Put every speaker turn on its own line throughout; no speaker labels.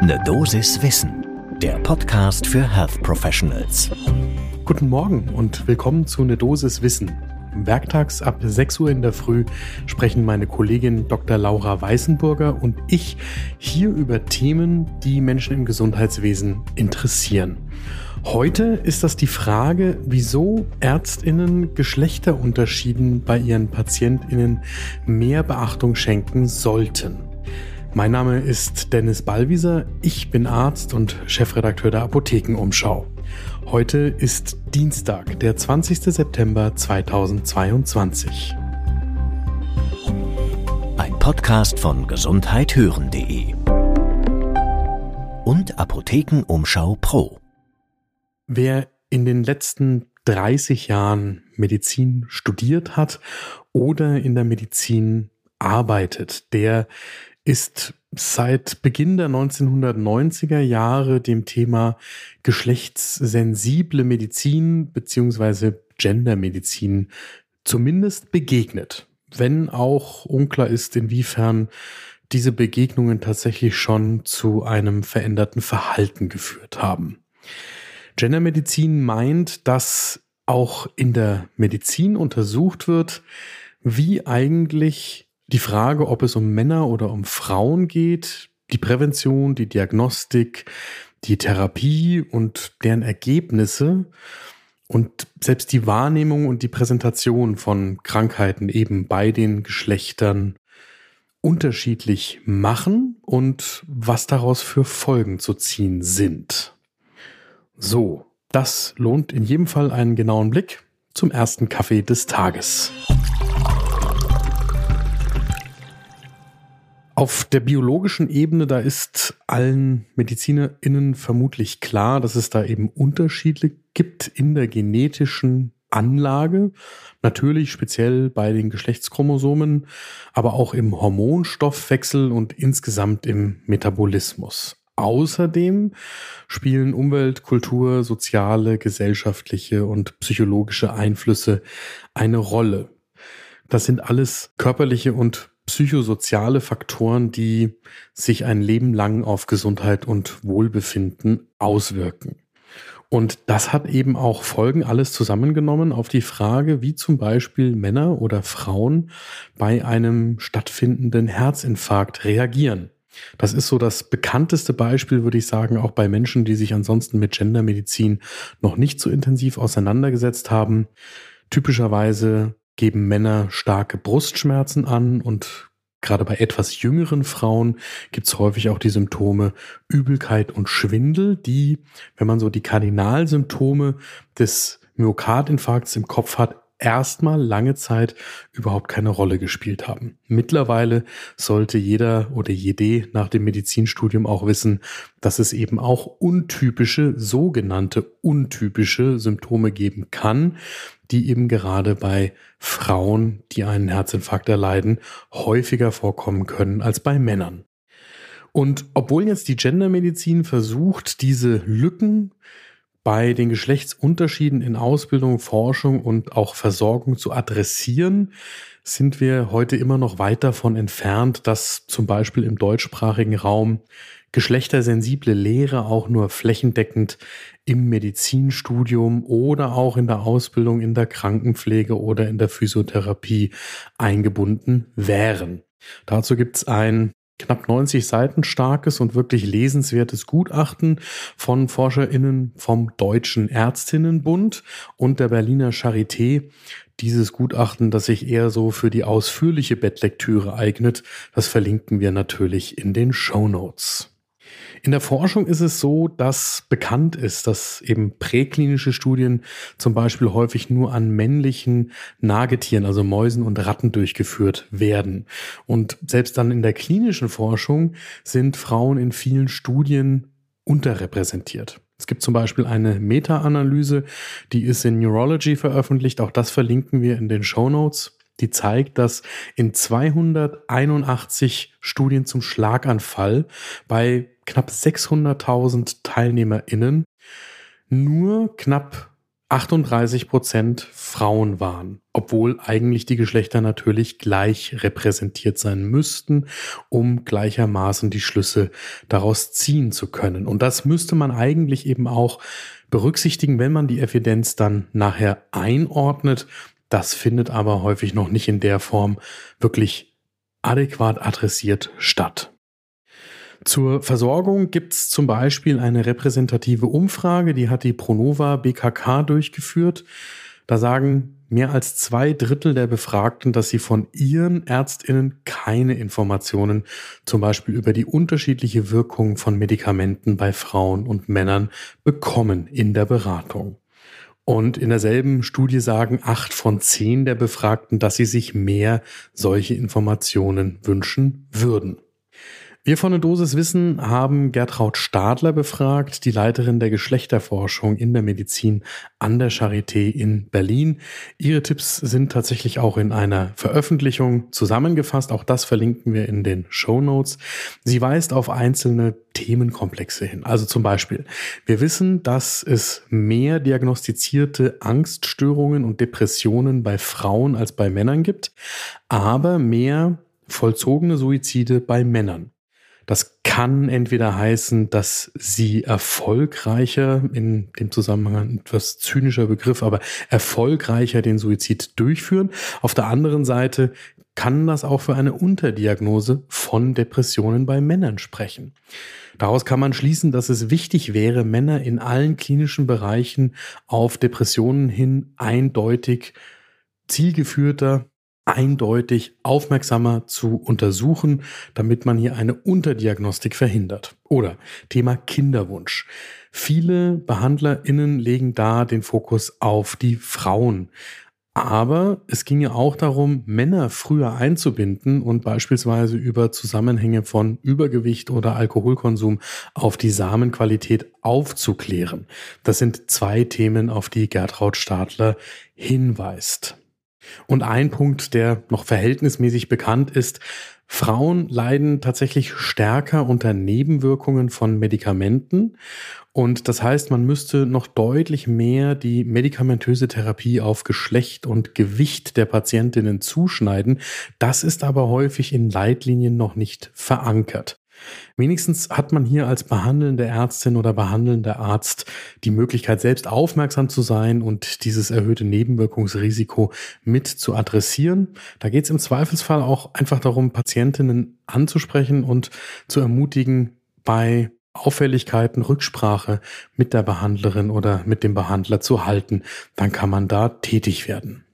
Ne Dosis Wissen, der Podcast für Health Professionals.
Guten Morgen und willkommen zu Ne Dosis Wissen. Werktags ab 6 Uhr in der Früh sprechen meine Kollegin Dr. Laura Weißenburger und ich hier über Themen, die Menschen im Gesundheitswesen interessieren. Heute ist das die Frage, wieso Ärztinnen Geschlechterunterschieden bei ihren Patientinnen mehr Beachtung schenken sollten. Mein Name ist Dennis Ballwieser, ich bin Arzt und Chefredakteur der Apothekenumschau. Heute ist Dienstag, der 20. September 2022.
Ein Podcast von gesundheithören.de und Apothekenumschau Pro.
Wer in den letzten 30 Jahren Medizin studiert hat oder in der Medizin arbeitet, der ist seit Beginn der 1990er Jahre dem Thema geschlechtssensible Medizin beziehungsweise Gendermedizin zumindest begegnet, wenn auch unklar ist, inwiefern diese Begegnungen tatsächlich schon zu einem veränderten Verhalten geführt haben. Gendermedizin meint, dass auch in der Medizin untersucht wird, wie eigentlich die Frage, ob es um Männer oder um Frauen geht, die Prävention, die Diagnostik, die Therapie und deren Ergebnisse und selbst die Wahrnehmung und die Präsentation von Krankheiten eben bei den Geschlechtern unterschiedlich machen und was daraus für Folgen zu ziehen sind. So, das lohnt in jedem Fall einen genauen Blick zum ersten Kaffee des Tages. Auf der biologischen Ebene, da ist allen MedizinerInnen vermutlich klar, dass es da eben Unterschiede gibt in der genetischen Anlage. Natürlich speziell bei den Geschlechtschromosomen, aber auch im Hormonstoffwechsel und insgesamt im Metabolismus. Außerdem spielen Umwelt, Kultur, soziale, gesellschaftliche und psychologische Einflüsse eine Rolle. Das sind alles körperliche und psychosoziale Faktoren, die sich ein Leben lang auf Gesundheit und Wohlbefinden auswirken. Und das hat eben auch Folgen, alles zusammengenommen, auf die Frage, wie zum Beispiel Männer oder Frauen bei einem stattfindenden Herzinfarkt reagieren. Das ist so das bekannteste Beispiel, würde ich sagen, auch bei Menschen, die sich ansonsten mit Gendermedizin noch nicht so intensiv auseinandergesetzt haben. Typischerweise geben Männer starke Brustschmerzen an und gerade bei etwas jüngeren Frauen gibt es häufig auch die Symptome Übelkeit und Schwindel, die, wenn man so die Kardinalsymptome des Myokardinfarkts im Kopf hat, erstmal lange Zeit überhaupt keine Rolle gespielt haben. Mittlerweile sollte jeder oder jede nach dem Medizinstudium auch wissen, dass es eben auch untypische, sogenannte untypische Symptome geben kann, die eben gerade bei Frauen, die einen Herzinfarkt erleiden, häufiger vorkommen können als bei Männern. Und obwohl jetzt die Gendermedizin versucht, diese Lücken bei den Geschlechtsunterschieden in Ausbildung, Forschung und auch Versorgung zu adressieren, sind wir heute immer noch weit davon entfernt, dass zum Beispiel im deutschsprachigen Raum geschlechtersensible Lehre auch nur flächendeckend im Medizinstudium oder auch in der Ausbildung in der Krankenpflege oder in der Physiotherapie eingebunden wären. Dazu gibt es ein knapp 90 Seiten starkes und wirklich lesenswertes Gutachten von ForscherInnen vom Deutschen Ärztinnenbund und der Berliner Charité. Dieses Gutachten, das sich eher so für die ausführliche Bettlektüre eignet, das verlinken wir natürlich in den Show Notes. In der Forschung ist es so, dass bekannt ist, dass eben präklinische Studien zum Beispiel häufig nur an männlichen Nagetieren, also Mäusen und Ratten durchgeführt werden. Und selbst dann in der klinischen Forschung sind Frauen in vielen Studien unterrepräsentiert. Es gibt zum Beispiel eine Meta-Analyse, die ist in Neurology veröffentlicht. Auch das verlinken wir in den Show Notes die zeigt, dass in 281 Studien zum Schlaganfall bei knapp 600.000 TeilnehmerInnen nur knapp 38 Prozent Frauen waren, obwohl eigentlich die Geschlechter natürlich gleich repräsentiert sein müssten, um gleichermaßen die Schlüsse daraus ziehen zu können. Und das müsste man eigentlich eben auch berücksichtigen, wenn man die Evidenz dann nachher einordnet. Das findet aber häufig noch nicht in der Form wirklich adäquat adressiert statt. Zur Versorgung gibt es zum Beispiel eine repräsentative Umfrage, die hat die Pronova BKK durchgeführt. Da sagen mehr als zwei Drittel der Befragten, dass sie von ihren Ärztinnen keine Informationen zum Beispiel über die unterschiedliche Wirkung von Medikamenten bei Frauen und Männern bekommen in der Beratung. Und in derselben Studie sagen acht von zehn der Befragten, dass sie sich mehr solche Informationen wünschen würden. Wir von der Dosis Wissen haben Gertraud Stadler befragt, die Leiterin der Geschlechterforschung in der Medizin an der Charité in Berlin. Ihre Tipps sind tatsächlich auch in einer Veröffentlichung zusammengefasst. Auch das verlinken wir in den Show Notes. Sie weist auf einzelne Themenkomplexe hin. Also zum Beispiel, wir wissen, dass es mehr diagnostizierte Angststörungen und Depressionen bei Frauen als bei Männern gibt, aber mehr vollzogene Suizide bei Männern. Das kann entweder heißen, dass sie erfolgreicher, in dem Zusammenhang etwas zynischer Begriff, aber erfolgreicher den Suizid durchführen. Auf der anderen Seite kann das auch für eine Unterdiagnose von Depressionen bei Männern sprechen. Daraus kann man schließen, dass es wichtig wäre, Männer in allen klinischen Bereichen auf Depressionen hin eindeutig zielgeführter eindeutig aufmerksamer zu untersuchen, damit man hier eine Unterdiagnostik verhindert. Oder Thema Kinderwunsch. Viele BehandlerInnen legen da den Fokus auf die Frauen. Aber es ging ja auch darum, Männer früher einzubinden und beispielsweise über Zusammenhänge von Übergewicht oder Alkoholkonsum auf die Samenqualität aufzuklären. Das sind zwei Themen, auf die Gertraud Stadler hinweist. Und ein Punkt, der noch verhältnismäßig bekannt ist, Frauen leiden tatsächlich stärker unter Nebenwirkungen von Medikamenten. Und das heißt, man müsste noch deutlich mehr die medikamentöse Therapie auf Geschlecht und Gewicht der Patientinnen zuschneiden. Das ist aber häufig in Leitlinien noch nicht verankert. Wenigstens hat man hier als behandelnde Ärztin oder behandelnder Arzt die Möglichkeit, selbst aufmerksam zu sein und dieses erhöhte Nebenwirkungsrisiko mit zu adressieren. Da geht es im Zweifelsfall auch einfach darum, Patientinnen anzusprechen und zu ermutigen, bei Auffälligkeiten Rücksprache mit der Behandlerin oder mit dem Behandler zu halten. Dann kann man da tätig werden.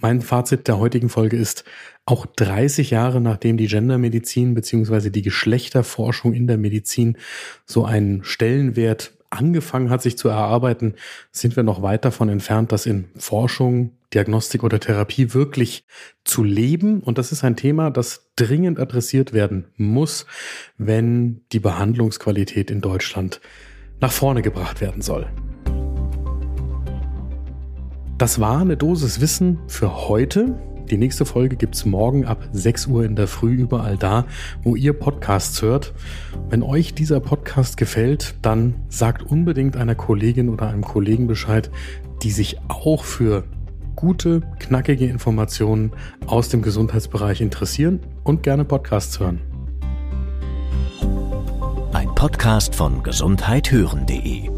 Mein Fazit der heutigen Folge ist, auch 30 Jahre nachdem die Gendermedizin beziehungsweise die Geschlechterforschung in der Medizin so einen Stellenwert angefangen hat, sich zu erarbeiten, sind wir noch weit davon entfernt, das in Forschung, Diagnostik oder Therapie wirklich zu leben. Und das ist ein Thema, das dringend adressiert werden muss, wenn die Behandlungsqualität in Deutschland nach vorne gebracht werden soll. Das war eine Dosis Wissen für heute. Die nächste Folge gibt's morgen ab 6 Uhr in der Früh überall da, wo ihr Podcasts hört. Wenn euch dieser Podcast gefällt, dann sagt unbedingt einer Kollegin oder einem Kollegen Bescheid, die sich auch für gute, knackige Informationen aus dem Gesundheitsbereich interessieren und gerne Podcasts hören.
Ein Podcast von gesundheithören.de